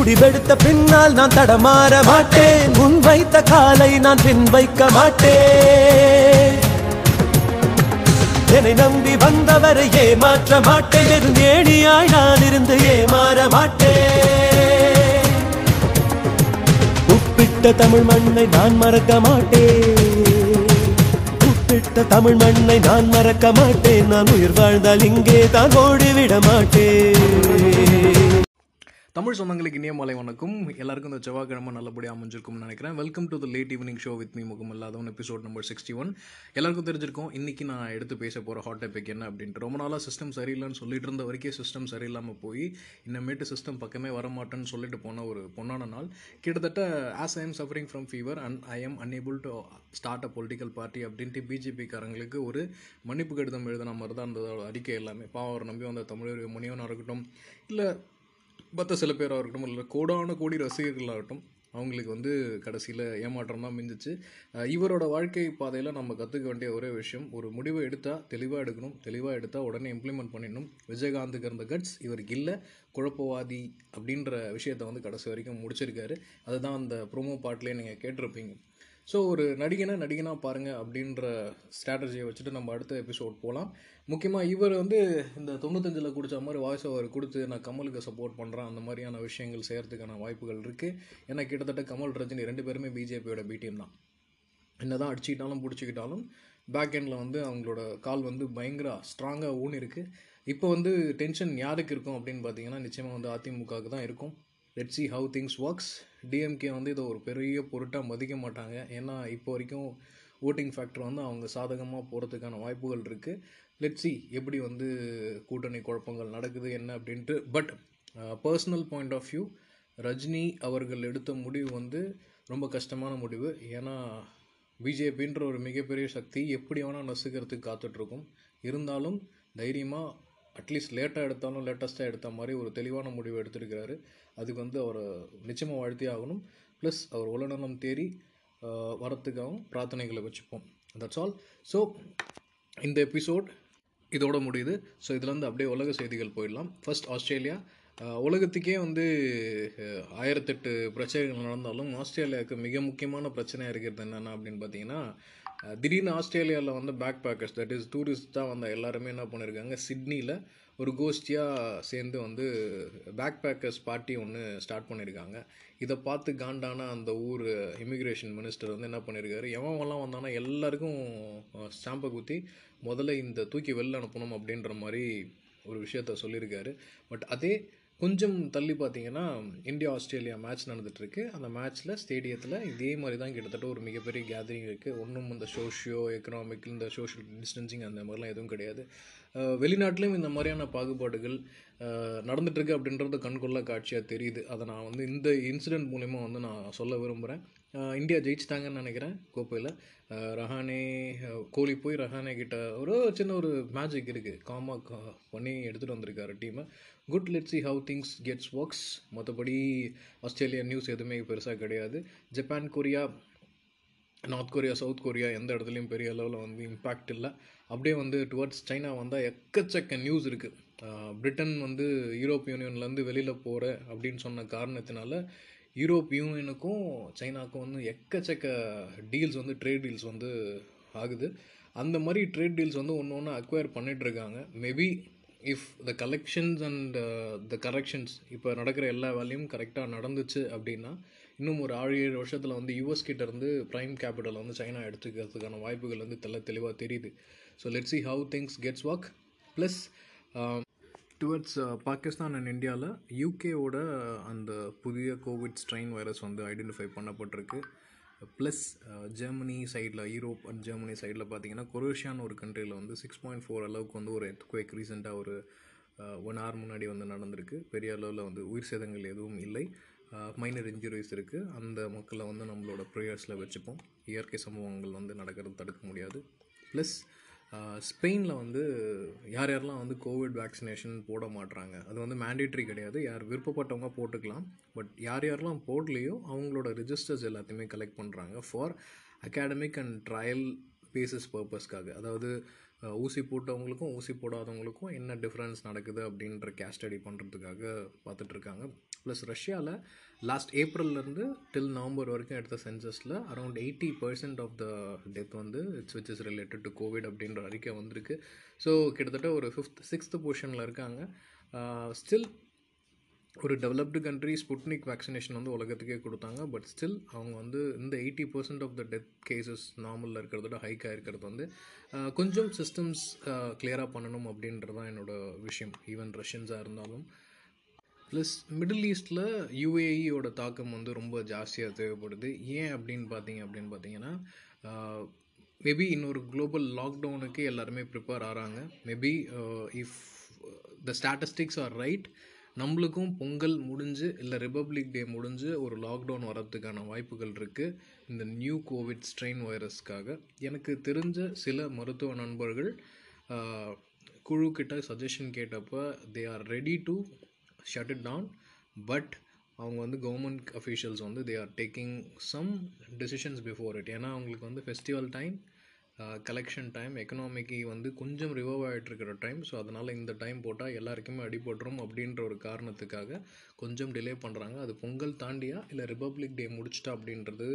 முடிவெடுத்த பின்னால் நான் தடமாற மாட்டேன். முன் வைத்த காலை நான் பின் வைக்க மாட்டேன். என்னை நம்பி வந்தவரை ஏமாற்ற மாட்டேன். இருந்து ஏணியாய் நான் இருந்து ஏமாற மாட்டேன். உப்பிட்ட தமிழ் மண்ணை நான் மறக்க மாட்டேன். உப்பிட்ட தமிழ் மண்ணை நான் மறக்க மாட்டேன். நான் உயிர் வாழ்ந்தால் இங்கே தான் ஓடிவிட மாட்டேன். தமிழ் சொந்தங்களுக்கு இனிய மாலை வணக்கம். எல்லாருக்கும் இந்த செவ்வாய்க்கிழமை நல்லபடியாக அமைஞ்சிருக்கும்னு நினைக்கிறேன். Welcome to the late evening show with me முகம் இல்லாதவன் எபிசோட் நம்பர் சிக்ஸ்டி ஒன் எல்லாருக்கும் தெரிஞ்சிருக்கும் இன்னைக்கு நான் எடுத்து பேச போகிற ஹாட் டாபிக் என்ன அப்படின்ட்டு. ரொம்ப நாளாக சிஸ்டம் சரியில்லைன்னு சொல்லிட்டு இருந்த வரைக்கும் சிஸ்டம் சரியில்லாமல் போய் இன்னமேட்டு சிஸ்டம் பக்கமே வரமாட்டேன்னு சொல்லிட்டு போன ஒரு பொன்னான நாள். கிட்டத்தட்ட as I am suffering from fever and I am unable to start a political party அப்படின்ட்டு பிஜேபிக்காரங்களுக்கு ஒரு மன்னிப்பு கடிதம் எழுதின மாதிரி தான் அந்த அறிக்கை எல்லாமே. பாவம் நம்பி வந்த தமிழர் முனியவனாக இருக்கட்டும் இல்லை மற்ற சில பேராக இருக்கட்டும் இல்லை கோடான கோடி ரசிகர்களாகட்டும் அவங்களுக்கு வந்து கடைசியில் ஏமாற்றம் தான் மிஞ்சிச்சு. இவரோட வாழ்க்கை பாதையில் நம்ம கற்றுக்க வேண்டிய ஒரே விஷயம் ஒரு முடிவை எடுத்தால் தெளிவாக எடுக்கணும் தெளிவாக எடுத்தால் உடனே இம்ப்ளிமெண்ட் பண்ணிடணும். விஜயகாந்துக்கு இருந்த கட்ஸ் இவருக்கு இல்லை குழப்பவாதி அப்படின்ற விஷயத்தை வந்து கடைசி வரைக்கும் முடிச்சிருக்காரு. அதுதான் அந்த ப்ரோமோ பாட்டிலே நீங்கள் கேட்டிருப்பீங்க. ஸோ ஒரு நடிகனை நடிகனாக பாருங்கள் அப்படின்ற ஸ்ட்ராட்டஜியை வச்சுட்டு நம்ம அடுத்த எபிசோட் போகலாம் முக்கியமாக இவர் வந்து இந்த தொண்ணூத்தஞ்சில் குடித்த மாதிரி வாய்ஸ் ஓவர் கொடுத்து நான் கமலுக்கு சப்போர்ட் பண்ணுறேன் அந்த மாதிரியான விஷயங்கள் செய்கிறதுக்கான வாய்ப்புகள் இருக்குது ஏன்னா கிட்டத்தட்ட கமல் ரஜினி ரெண்டு பேருமே பிஜேபியோட பிடிஎம் தான் என்ன தான். அடிச்சுக்கிட்டாலும் பிடிச்சிக்கிட்டாலும் பேக் எண்டில் வந்து அவங்களோட கால் வந்து பயங்கர ஸ்ட்ராங்காக ஊனி இருக்குது இப்போ வந்து டென்ஷன் யாருக்கு இருக்கும் அப்படின்னு பார்த்தீங்கன்னா நிச்சயமாக வந்து அதிமுகவுக்கு தான் இருக்கும். Let see how things works DMK வந்து இதை ஒரு பெரிய பொருட்டாக மதிக்க மாட்டாங்க. ஏன்னா இப்போ வரைக்கும் ஓட்டிங் ஃபேக்டர் வந்து அவங்க சாதகமாக போகிறதுக்கான வாய்ப்புகள் இருக்குது லெட் சி எப்படி வந்து கூட்டணி குழப்பங்கள் நடக்குது என்ன அப்படின்ட்டு. But personal point of view Rajini அவர்கள் எடுத்த முடிவு வந்து ரொம்ப கஷ்டமான முடிவு. ஏன்னா பிஜேபின்ற ஒரு மிகப்பெரிய சக்தி எப்படி வேணால் நசுக்கிறதுக்கு காத்துட்ருக்கும் இருந்தாலும் தைரியமாக அட்லீஸ்ட் லேட்டாக எடுத்தாலும் லேட்டஸ்ட்டாக எடுத்த மாதிரி ஒரு தெளிவான முடிவு எடுத்திருக்கிறாரு. அதுக்கு வந்து அவரை நிச்சயமாக வாழ்த்தி ஆகணும். ப்ளஸ் அவர் உலநலம் தேறி வரத்துக்காகவும் பிரார்த்தனைகளை வச்சுப்போம். தட்ஸ் ஆல் ஸோ இந்த எபிசோட் இதோட முடியுது. ஸோ இதுலேருந்து அப்படியே உலக செய்திகள் போயிடலாம். First Australia. உலகத்துக்கே வந்து ஆயிரத்தெட்டு பிரச்சனைகள் நடந்தாலும் ஆஸ்திரேலியாவுக்கு மிக முக்கியமான பிரச்சனையாக இருக்கிறது என்னென்ன அப்படின்னு பார்த்தீங்கன்னா திடீர்னு ஆஸ்திரேலியாவில் வந்து backpackers that is tourist தான் வந்த எல்லாருமே என்ன பண்ணியிருக்காங்க சிட்னியில் ஒரு கோஷ்டியாக சேர்ந்து வந்து பேக் பேக்கர்ஸ் பார்ட்டி ஒன்று ஸ்டார்ட் பண்ணியிருக்காங்க இதை பார்த்து காண்டான அந்த ஊர் இமிக்ரேஷன் மினிஸ்டர் வந்து என்ன பண்ணியிருக்காரு எவன்லாம் வந்தானா எல்லாருக்கும் ஸ்டாம்பை குத்தி முதல்ல இந்த தூக்கி வெளில அனுப்பணும் அப்படின்ற மாதிரி ஒரு விஷயத்த சொல்லியிருக்காரு பட் அதே கொஞ்சம் தள்ளி பார்த்தீங்கன்னா இந்தியா ஆஸ்திரேலியா மேட்ச் நடந்துகிட்ருக்கு அந்த மேட்ச்சில் ஸ்டேடியத்தில் இதே மாதிரி தான் கிட்டத்தட்ட ஒரு மிகப்பெரிய கேதரிங் இருக்குது ஒன்றும் இந்த சோஷியோ எக்கனாமிக் இந்த சோஷியல் டிஸ்டன்சிங் அந்த மாதிரிலாம் எதுவும் கிடையாது. வெளிநாட்டிலையும் இந்த மாதிரியான பாகுபாடுகள் நடந்துகிட்ருக்கு அப்படின்றது கண்கொள்ள காட்சியாக தெரியுது. அதை நான் வந்து இந்த இன்சிடெண்ட் மூலிமா வந்து நான் சொல்ல விரும்புகிறேன் இந்தியா ஜெயிச்சிட்டாங்கன்னு நினைக்கிறேன் கோப்பையில். ரஹானே கோலி போய் ரஹானே கிட்ட ஒரு சின்ன ஒரு மேஜிக் இருக்குது காமா பண்ணி எடுத்துகிட்டு வந்திருக்காரு டீமை good let see how things gets works மற்றபடி ஆஸ்திரேலியா நியூஸ் எதுவுமே பெருசாக கிடையாது. Japan Korea north Korea south Korea எந்த இடத்துலையும் பெரிய அளவில் வந்து இம்பேக்ட் இல்லை. அப்படியே வந்து டுவர்ட்ஸ் சைனா வந்தால் எக்கச்சக்க நியூஸ் இருக்குது பிரிட்டன் வந்து யூரோப் யூனியன்லேருந்து வெளியில் போகிற அப்படின்னு சொன்ன காரணத்தினால யூரோப் யூனியனுக்கும் சைனாக்கும் வந்து எக்கச்சக்க டீல்ஸ் வந்து ட்ரேட் டீல்ஸ் வந்து ஆகுது. அந்த மாதிரி ட்ரேட் டீல்ஸ் வந்து ஒன்று ஒன்று அக்வயர் பண்ணிகிட்ருக்காங்க maybe if the collections and the corrections இப்போ நடக்கிற எல்லா வேலையும் கரெக்டாக நடந்துச்சு அப்படின்னா இன்னும் ஒரு ஆறு ஏழு வருஷத்தில் வந்து யூஎஸ் கிட்ட இருந்து ப்ரைம் கேபிட்டல் வந்து சைனா எடுத்துக்கிறதுக்கான வாய்ப்புகள் வந்து தெல்ல தெளிவாக தெரியுது. So let see how things gets work plus towards Pakistan and இந்தியாவில் யூகேவோட அந்த புதிய கோவிட் ஸ்ட்ரெயின் வைரஸ் வந்து ஐடென்டிஃபை பண்ணப்பட்டிருக்கு. ப்ளஸ் ஜெர்மனி சைடில் யூரோப் அண்ட் ஜெர்மனி சைடில் பார்த்தீங்கன்னா கொரோஷியான்னு ஒரு கண்ட்ரியில் வந்து சிக்ஸ் பாயிண்ட் ஃபோர் அளவுக்கு வந்து ஒரு எத்குவேக் ரீசெண்டாக ஒரு uh, ஒன் ஹவர் முன்னாடி வந்து நடந்திருக்கு. பெரிய அளவில் வந்து உயிர் சேதங்கள் எதுவும் இல்லை. மைனர் இன்ஜுரிஸ் இருக்குது அந்த மக்களை வந்து நம்மளோட ப்ரேயர்ஸில் வச்சுப்போம். இயற்கை சம்பவங்கள் வந்து நடக்கிறது தடுக்க முடியாது. ப்ளஸ் ஸ்பெயினில் வந்து யார் யாரெல்லாம் வந்து கோவிட் வேக்சினேஷன் போட மாட்றாங்க? அது வந்து மேண்டேட்ரி கிடையாது. யார் விருப்பப்பட்டவங்க போட்டுக்கலாம். பட் யார் யாரெல்லாம் போடலையோ அவங்களோட ரிஜிஸ்டர்ஸ் எல்லாத்தையுமே கலெக்ட் பண்ணுறாங்க for academic and trial basis பர்பஸ்க்காக அதாவது ஊசி போட்டவங்களுக்கும் ஊசி போடாதவங்களுக்கும் என்ன டிஃப்ரென்ஸ் நடக்குது அப்படின்ற கேஸ் ஸ்டடி பண்ணுறதுக்காக பார்த்துட்ருக்காங்க ப்ளஸ் ரஷ்யாவில் லாஸ்ட் ஏப்ரல்லேருந்து டில் நவம்பர் வரைக்கும் எடுத்த சென்சஸில் around eighty percent of the death வந்து it's which is related to COVID அப்படின்ற அறிக்கை வந்திருக்கு. ஸோ கிட்டத்தட்ட ஒரு ஃபிஃப்த் சிக்ஸ்த் பொசிஷனில் இருக்காங்க. Uh, ஸ்டில் ஒரு டெவலப்டு கண்ட்ரி ஸ்புட்னிக் வேக்சினேஷன் வந்து உலகத்துக்கே கொடுத்தாங்க. பட் ஸ்டில் அவங்க வந்து இந்த eighty percent of the death cases நார்மலில் இருக்கிறத விட ஹைக்காக இருக்கிறது வந்து uh, கொஞ்சம் சிஸ்டம்ஸ் கிளியராக uh, பண்ணணும் அப்படின்றது தான் என்னோட விஷயம். ஈவன் ரஷ்யன்ஸாக இருந்தாலும். ப்ளஸ் மிடில் ஈஸ்டில் யூஏஇயோட தாக்கம் வந்து ரொம்ப ஜாஸ்தியாக தேவைப்படுது. ஏன் அப்படின்னு பார்த்தீங்க அப்படின்னு பார்த்தீங்கன்னா மேபி இன்னொரு குளோபல் லாக்டவுனுக்கு எல்லாருமே ப்ரிப்பேர் ஆகிறாங்க maybe if the statistics are right நம்மளுக்கும் பொங்கல் முடிஞ்சு இல்லை ரிபப்ளிக் டே முடிஞ்சு ஒரு லாக்டவுன் வரதுக்கான வாய்ப்புகள் இருக்குது இந்த நியூ கோவிட் ஸ்ட்ரெயின் வைரஸ்க்காக எனக்கு தெரிஞ்ச சில மருத்துவ நண்பர்கள் குழுக்கிட்ட குழு கிட்ட சஜஷன் கேட்டப்போ they are ready to shut it down but அவங்க வந்து கவர்மெண்ட் அஃபீஷியல்ஸ் வந்து they are taking some decisions before it ஏன்னா அவங்களுக்கு வந்து ஃபெஸ்டிவல் டைம் கலெக்ஷன் டைம் எக்கனாமிக்கு வந்து கொஞ்சம் ரிவர்வ் ஆகிட்டு இருக்கிற டைம் ஸோ அதனால் இந்த டைம் போட்டால் எல்லாருக்குமே அடிபட்டுரும் அப்படின்ற ஒரு காரணத்துக்காக கொஞ்சம் டிலே பண்ணுறாங்க அது பொங்கல் தாண்டியா இல்லை ரிபப்ளிக் டே முடிச்சிட்டா அப்படின்றது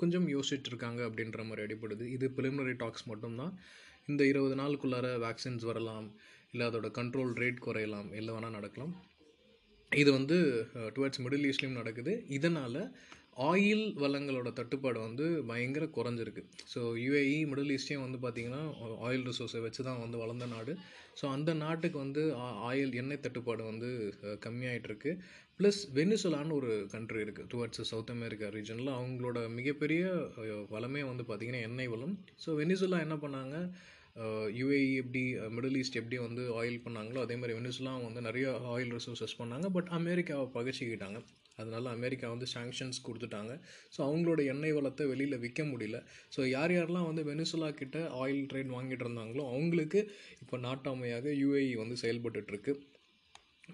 கொஞ்சம் யோசிச்சுட்ருக்காங்க அப்படின்ற மாதிரி அடிப்படுது இது ப்ரிலிமினரி டாக்ஸ் மட்டும்தான். இந்த இருபது நாளுக்குள்ளார வேக்சின்ஸ் வரலாம். இல்லை அதோட கண்ட்ரோல் ரேட் குறையலாம் இல்லை வேணால் நடக்கலாம். இது வந்து டுவர்ட்ஸ் மிடில் ஈஸ்ட்லேயும் நடக்குது. இதனால் ஆயில் வளங்களோட தட்டுப்பாடு வந்து பயங்கர குறைஞ்சிருக்கு. ஸோ யுஏஇ மிடில் ஈஸ்டையும் வந்து பார்த்திங்கன்னா ஆயில் ரிசோர்ஸை வச்சு தான் வந்து வளர்ந்த நாடு. ஸோ அந்த நாட்டுக்கு வந்து ஆயில் எண்ணெய் தட்டுப்பாடு வந்து கம்மியாயிட்டிருக்கு. ப்ளஸ் வெனிசுலான்னு ஒரு கண்ட்ரி இருக்குது டுவர்ட்ஸ் சவுத் அமெரிக்கா ரீஜனில் அவங்களோட மிகப்பெரிய வளமே வந்து பார்த்திங்கன்னா எண்ணெய் வளம். ஸோ வெனிசுலா என்ன பண்ணாங்க? யுஏஇ எப்படி மிடில் ஈஸ்ட் எப்படி வந்து ஆயில் பண்ணாங்களோ அதே மாதிரி வெனிசுலா வந்து நிறைய ஆயில் ரிசோர்ஸஸ் பண்ணாங்க. பட் அமெரிக்காவை பகச்சிக்கிட்டாங்க. அதனால் அமெரிக்கா வந்து சாங்ஷன்ஸ் கொடுத்துட்டாங்க. ஸோ அவங்களோட எண்ணெய் வளத்தை வெளியில் விற்க முடியல. ஸோ யார் யாரெல்லாம் வந்து வெனிசுலா கிட்ட ஆயில் ட்ரேட் வாங்கிட்டு இருந்தாங்களோ அவங்களுக்கு இப்போ நாட்டாமையாக யுஏஇ வந்து செயல்பட்டுருக்கு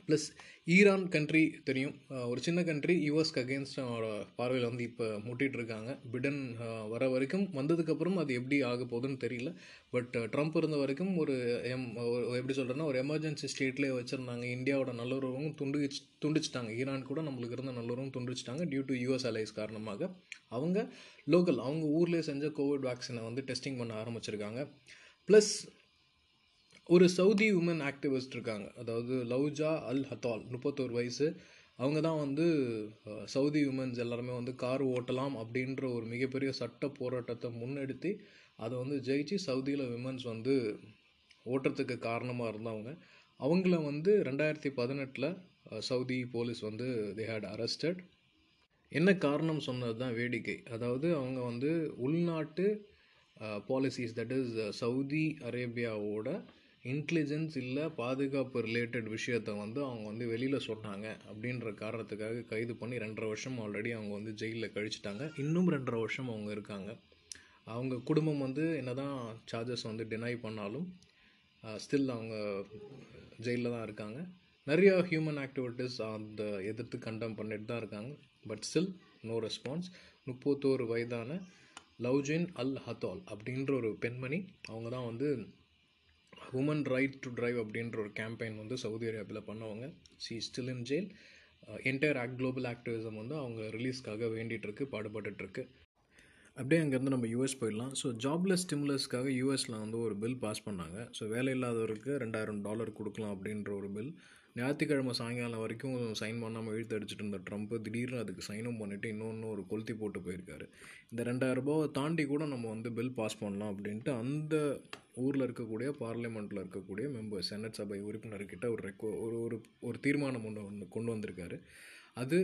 ப்ளஸ் ஈரான் கண்ட்ரி தெரியும். ஒரு சின்ன கண்ட்ரி யூஎஸ்க்கு அகேன்ஸ்ட் பார்வையில் வந்து இப்போ முட்டிகிட்டு இருக்காங்க பிடன் வர வரைக்கும் வந்ததுக்கப்புறம் அது எப்படி ஆக போகுதுன்னு தெரியல. பட் ட்ரம்ப் இருந்த வரைக்கும் ஒரு எம் ஒரு- எப்படி சொல்கிறேன்னா ஒரு எமர்ஜென்சி ஸ்டேட்லேயே வச்சுருந்தாங்க. இந்தியாவோட நல்லுறவும் துண்டு துண்டிச்சிட்டாங்க. ஈரான் கூட நம்மளுக்கு இருந்த நல்லுறவும் துண்டிச்சிட்டாங்க டியூ டு யூஎஸ் அலைஸ் காரணமாக. அவங்க லோக்கல் அவங்க ஊர்லேயே செஞ்ச கோவிட் வேக்சினை வந்து டெஸ்டிங் பண்ண ஆரம்பிச்சிருக்காங்க. ப்ளஸ் ஒரு சவுதி உமன் ஆக்டிவிஸ்ட் இருக்காங்க. அதாவது லவ்ஜா அல் ஹத்தால் முப்பத்தோரு வயசு. அவங்க தான் வந்து சவுதி உமன்ஸ் எல்லாருமே வந்து கார் ஓட்டலாம் அப்படின்ற ஒரு மிகப்பெரிய சட்ட போராட்டத்தை முன்னெடுத்து அதை வந்து ஜெயிச்சு சவுதியில் விமன்ஸ் வந்து ஓட்டுறதுக்கு காரணமாக இருந்தவங்க. அவங்கள வந்து ரெண்டாயிரத்தி பதினெட்டில் சவுதி போலீஸ் வந்து தே ஹேட் அரெஸ்டட் என்ன காரணம் சொன்னது தான் வேடிக்கை. அதாவது அவங்க வந்து உள்நாட்டு பாலிசிஸ் தட் இஸ் சவுதி அரேபியாவோட இன்டெலிஜென்ஸ் இல்லை பாதுகாப்பு ரிலேட்டட் விஷயத்தை வந்து அவங்க வந்து வெளியில் சொன்னாங்க. அப்படின்ற காரணத்துக்காக கைது பண்ணி ரெண்டரை வருஷம் ஆல்ரெடி அவங்க வந்து ஜெயிலில் கழிச்சிட்டாங்க. இன்னும் ரெண்டரை வருஷம் அவங்க இருக்காங்க. அவங்க குடும்பம் வந்து என்னதான் சார்ஜஸ் வந்து டினை பண்ணாலும் ஸ்டில் அவங்க ஜெயிலில் தான் இருக்காங்க. நிறைய ஹியூமன் ஆக்டிவிட்டீஸ் அந்த எதிர்த்து கண்டம் பண்ணிட்டு தான் இருக்காங்க. பட் ஸ்டில் நோ ரெஸ்பான்ஸ் முப்பத்தோரு வயதான லவ்ஜின் அல் ஹத்தால் அப்படின்ற ஒரு பெண்மணி அவங்க தான் வந்து உமன் ரைட் டு ட்ரைவ் அப்படின்ற ஒரு கேம்பெயின் வந்து சவுதி அரேபியாவில் பண்ணுவாங்க. She still in jail entire act global activism வந்து அவங்க ரிலீஸ்க்காக வேண்டிகிட்ருக்கு பாடுபட்டுருக்கு அப்படியே அங்கேருந்து நம்ம யூஎஸ் போயிடலாம். ஸோ ஜாப்லெஸ் ஸ்டிமுலஸ்க்காக யூஎஸில் வந்து ஒரு பில் பாஸ் பண்ணாங்க. ஸோ வேலை இல்லாதவருக்கு ரெண்டாயிரம் டாலர் கொடுக்கலாம் அப்படின்ற ஒரு பில் ஞாயிற்றுக்கிழமை சாயங்காலம் வரைக்கும் சைன் பண்ணாமல் இழுத்து அடிச்சிட்டு இருந்த ட்ரம்ப் திடீர்னு அதுக்கு சைனும் பண்ணிவிட்டு இன்னொன்று ஒரு கொளுத்தி போட்டு போயிருக்காரு. இந்த ரெண்டாயிரம் ரூபாவை தாண்டி கூட நம்ம வந்து பில் பாஸ் பண்ணலாம் அப்படின்ட்டு அந்த ஊரில் இருக்கக்கூடிய பார்லிமெண்ட்டில் இருக்கக்கூடிய மெம்பர் செனட் சபை உறுப்பினர்கிட்ட ஒரு ரெக்கோ ஒரு ஒரு ஒரு தீர்மானம் ஒன்று வந்து கொண்டு வந்திருக்காரு. அது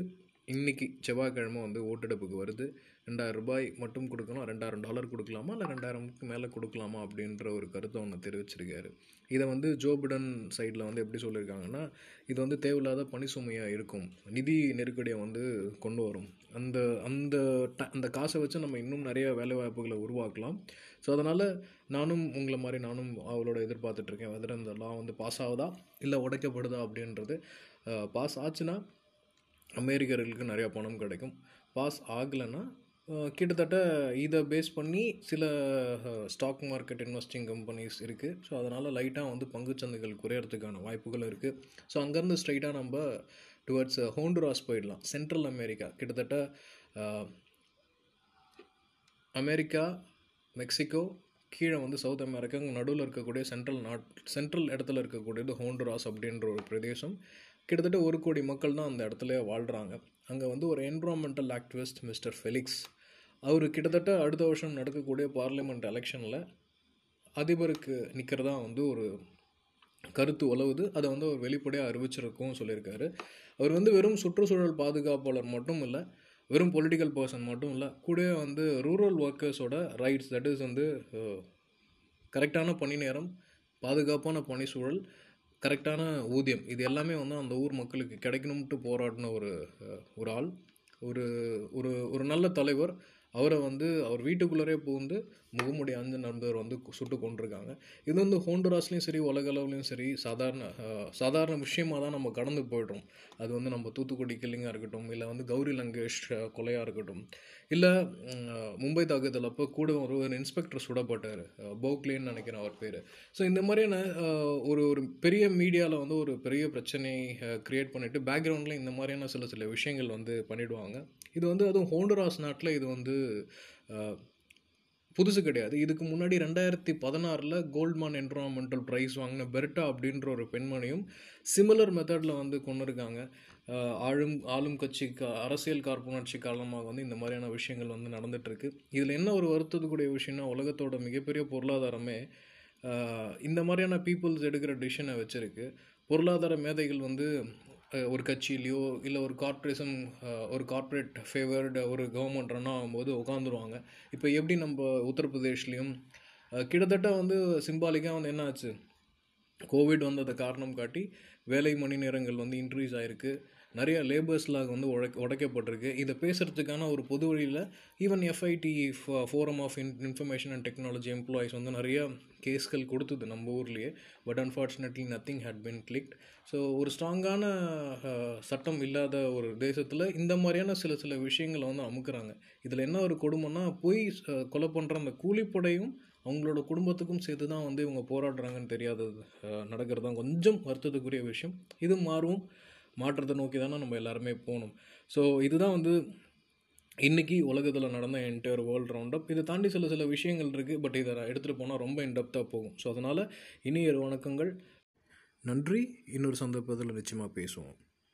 இன்றைக்கி செவ்வாய்க்கிழமை வந்து ஓட்டெடுப்புக்கு வருது. ரெண்டாயிரம் ரூபாய் மட்டும் கொடுக்கணும் ரெண்டாயிரம் டாலர் கொடுக்கலாமா? இல்லை ரெண்டாயிரம்க்கு மேலே கொடுக்கலாமா? அப்படின்ற ஒரு கருத்தை ஒன்று தெரிவிச்சிருக்காரு. இதை வந்து ஜோ பிடன் சைடில் வந்து எப்படி சொல்லியிருக்காங்கன்னா இது வந்து தேவையில்லாத பணி சுமையாக இருக்கும். நிதி நெருக்கடியை வந்து கொண்டு வரும். அந்த அந்த ட அந்த காசை வச்சு நம்ம இன்னும் நிறைய வேலை வாய்ப்புகளை உருவாக்கலாம். ஸோ அதனால் நானும் உங்களை மாதிரி நானும் அவளோட எதிர்பார்த்துட்ருக்கேன் வெதர் இந்த லா வந்து பாஸ் ஆகுதா? இல்லை உடைக்கப்படுதா? அப்படின்றது பாஸ் ஆச்சுன்னா அமெரிக்கர்களுக்கு நிறையா பணம் கிடைக்கும். பாஸ் ஆகலைன்னா கிட்டத்தட்ட இதை பேஸ் பண்ணி சில ஸ்டாக் மார்க்கெட் இன்வெஸ்டிங் கம்பெனிஸ் இருக்குது ஸோ அதனால் லைட்டாக வந்து பங்குச்சந்தைகள் குறையறதுக்கான வாய்ப்புகள் இருக்குது ஸோ அங்கேருந்து ஸ்ட்ரைட்டாக நம்ம டுவர்ட்ஸ் ஹோண்டுராஸ் போயிடலாம். சென்ட்ரல் அமெரிக்கா கிட்டத்தட்ட அமெரிக்கா மெக்சிகோ கீழே வந்து சவுத் அமெரிக்கா நடுவில் இருக்கக்கூடிய சென்ட்ரல் நாட் சென்ட்ரல் இடத்துல இருக்கக்கூடியது ஹோண்டுராஸ் அப்படின்ற ஒரு பிரதேசம். கிட்டத்தட்ட ஒரு கோடி மக்கள் தான் அந்த இடத்துல வாழ்கிறாங்க அங்கே வந்து ஒரு என்விரான்மெண்டல் ஆக்டிவிஸ்ட் மிஸ்டர் ஃபெலிக்ஸ் அவர் கிட்டத்தட்ட அடுத்த வருஷம் நடக்கக்கூடிய பார்லிமெண்ட் எலெக்ஷனில் அதிபருக்கு நிற்கிறதா வந்து ஒரு கருத்து உலவுது அதை வந்து அவர் வெளிப்படையாக அறிவிச்சிருக்கும் சொல்லியிருக்காரு. அவர் வந்து வெறும் சுற்றுச்சூழல் பாதுகாப்பாளர் மட்டும் இல்லை வெறும் பொலிட்டிக்கல் பர்சன் மட்டும் இல்லை கூடவே வந்து ரூரல் ஒர்க்கர்ஸோட ரைட்ஸ் தட் இஸ் வந்து கரெக்டான பணி நேரம் பாதுகாப்பான பணி சூழல் கரெக்டான ஊதியம். இது எல்லாமே வந்து அந்த ஊர் மக்களுக்கு கிடைக்கணும்ட்டு போராடின ஒரு ஒரு ஆள். ஒரு ஒரு ஒரு நல்ல தலைவர். அவரை வந்து அவர் வீட்டுக்குள்ளரே புகுந்து முகமுடி அஞ்சு நண்பர் வந்து சுட்டு கொண்டிருக்காங்க இது வந்து ஹோண்டுராஸ்லேயும் சரி உலகளவுலேயும் சரி சாதாரண சாதாரண விஷயமாக தான் நம்ம கடந்து போய்ட்றோம். அது வந்து நம்ம தூத்துக்குடி கில்லிங்காக இருக்கட்டும் இல்லை வந்து கௌரி லங்கேஷ் கொலையாக இருக்கட்டும். இல்லை மும்பை தாக்குதல் அப்போ கூட ஒரு ஒரு இன்ஸ்பெக்டர் சுடப்பட்டார் போக்லேன்னு நினைக்கிறேன் அவர் பேர். ஸோ இந்த மாதிரியான ஒரு ஒரு பெரிய மீடியாவில் வந்து ஒரு பெரிய பிரச்சனை க்ரியேட் பண்ணிவிட்டு பேக்ரவுண்டில் இந்த மாதிரியான சில சில விஷயங்கள் வந்து பண்ணிவிடுவாங்க இது வந்து அதுவும் ஹோண்டராஸ் நாட்டில் இது வந்து புதுசு கிடையாது. இதுக்கு முன்னாடி ரெண்டாயிரத்தி பதினாறில் கோல்ட்மான் என்வரான்மெண்டல் ப்ரைஸ் வாங்கின பெர்ட்டா அப்படின்ற ஒரு பெண்மணியும் சிமிலர் மெத்தடில் வந்து கொண்டு இருக்காங்க ஆளும் ஆளும் கட்சி அரசியல் கார்ப்புணர்ச்சி காரணமாக வந்து இந்த மாதிரியான விஷயங்கள் வந்து நடந்துகிட்ருக்கு இதில் என்ன ஒரு வருத்தத்துக்குரிய விஷயம்னா உலகத்தோட மிகப்பெரிய பொருளாதாரமே இந்த மாதிரியான பீப்புள்ஸ் எடுக்கிற டிசிஷனை வச்சுருக்கு. பொருளாதார மேதைகள் வந்து ஒரு கட்சியிலையோ இல்லை ஒரு கார்ப்பரேஷன் ஒரு கார்ப்பரேட் ஃபேவர்டு ஒரு கவர்மெண்ட் ரன் ஆகும்போது உட்காந்துருவாங்க இப்போ எப்படி நம்ம உத்தரப்பிரதேஷ்லேயும் கிட்டத்தட்ட வந்து சிம்பாலிக்காக வந்து என்ன ஆச்சு? கோவிட் வந்ததை காரணம் காட்டி வேலை மணி நேரங்கள் வந்து இன்க்ரீஸ் ஆயிருக்கு. நிறைய லேபர்ஸ்லாம் வந்து உடைக்க உடைக்கப்பட்டிருக்கு. இதை பேசுகிறதுக்கான ஒரு பொது வழியில் even FIT forum of in information and technology employees வந்து நிறைய கேஸ்கள் கொடுத்தது நம்ம ஊர்லேயே. But unfortunately nothing had been clicked so ஒரு ஸ்ட்ராங்கான சட்டம் இல்லாத ஒரு தேசத்தில் இந்த மாதிரியான சில சில விஷயங்களை வந்து அமுக்குறாங்க. இதில் என்ன ஒரு கொடுமைன்னா போய் கொலை பண்ணுற அந்த கூலிப்படையும் அவங்களோட குடும்பத்துக்கும் சேர்த்து தான் வந்து இவங்க போராடுறாங்கன்னு தெரியாதது நடக்கிறது தான் கொஞ்சம் வருத்தத்துக்குரிய விஷயம். இது மாறும் மாற்றத்தை நோக்கி தானே நம்ம எல்லாருமே போகணும். ஸோ இதுதான் வந்து இன்னைக்கு உலகத்தில் நடந்த என்டையர் வேர்ல்ட் ரவுண்டப் இதை தாண்டி சில சில விஷயங்கள் இருக்குது பட் இதை எடுத்துகிட்டு போனால் ரொம்ப இன்டெப்த்தாக போகும். ஸோ அதனால் இனிய வணக்கங்கள். நன்றி. இன்னொரு சந்தர்ப்பத்தில் நிச்சயமாக பேசுவோம்.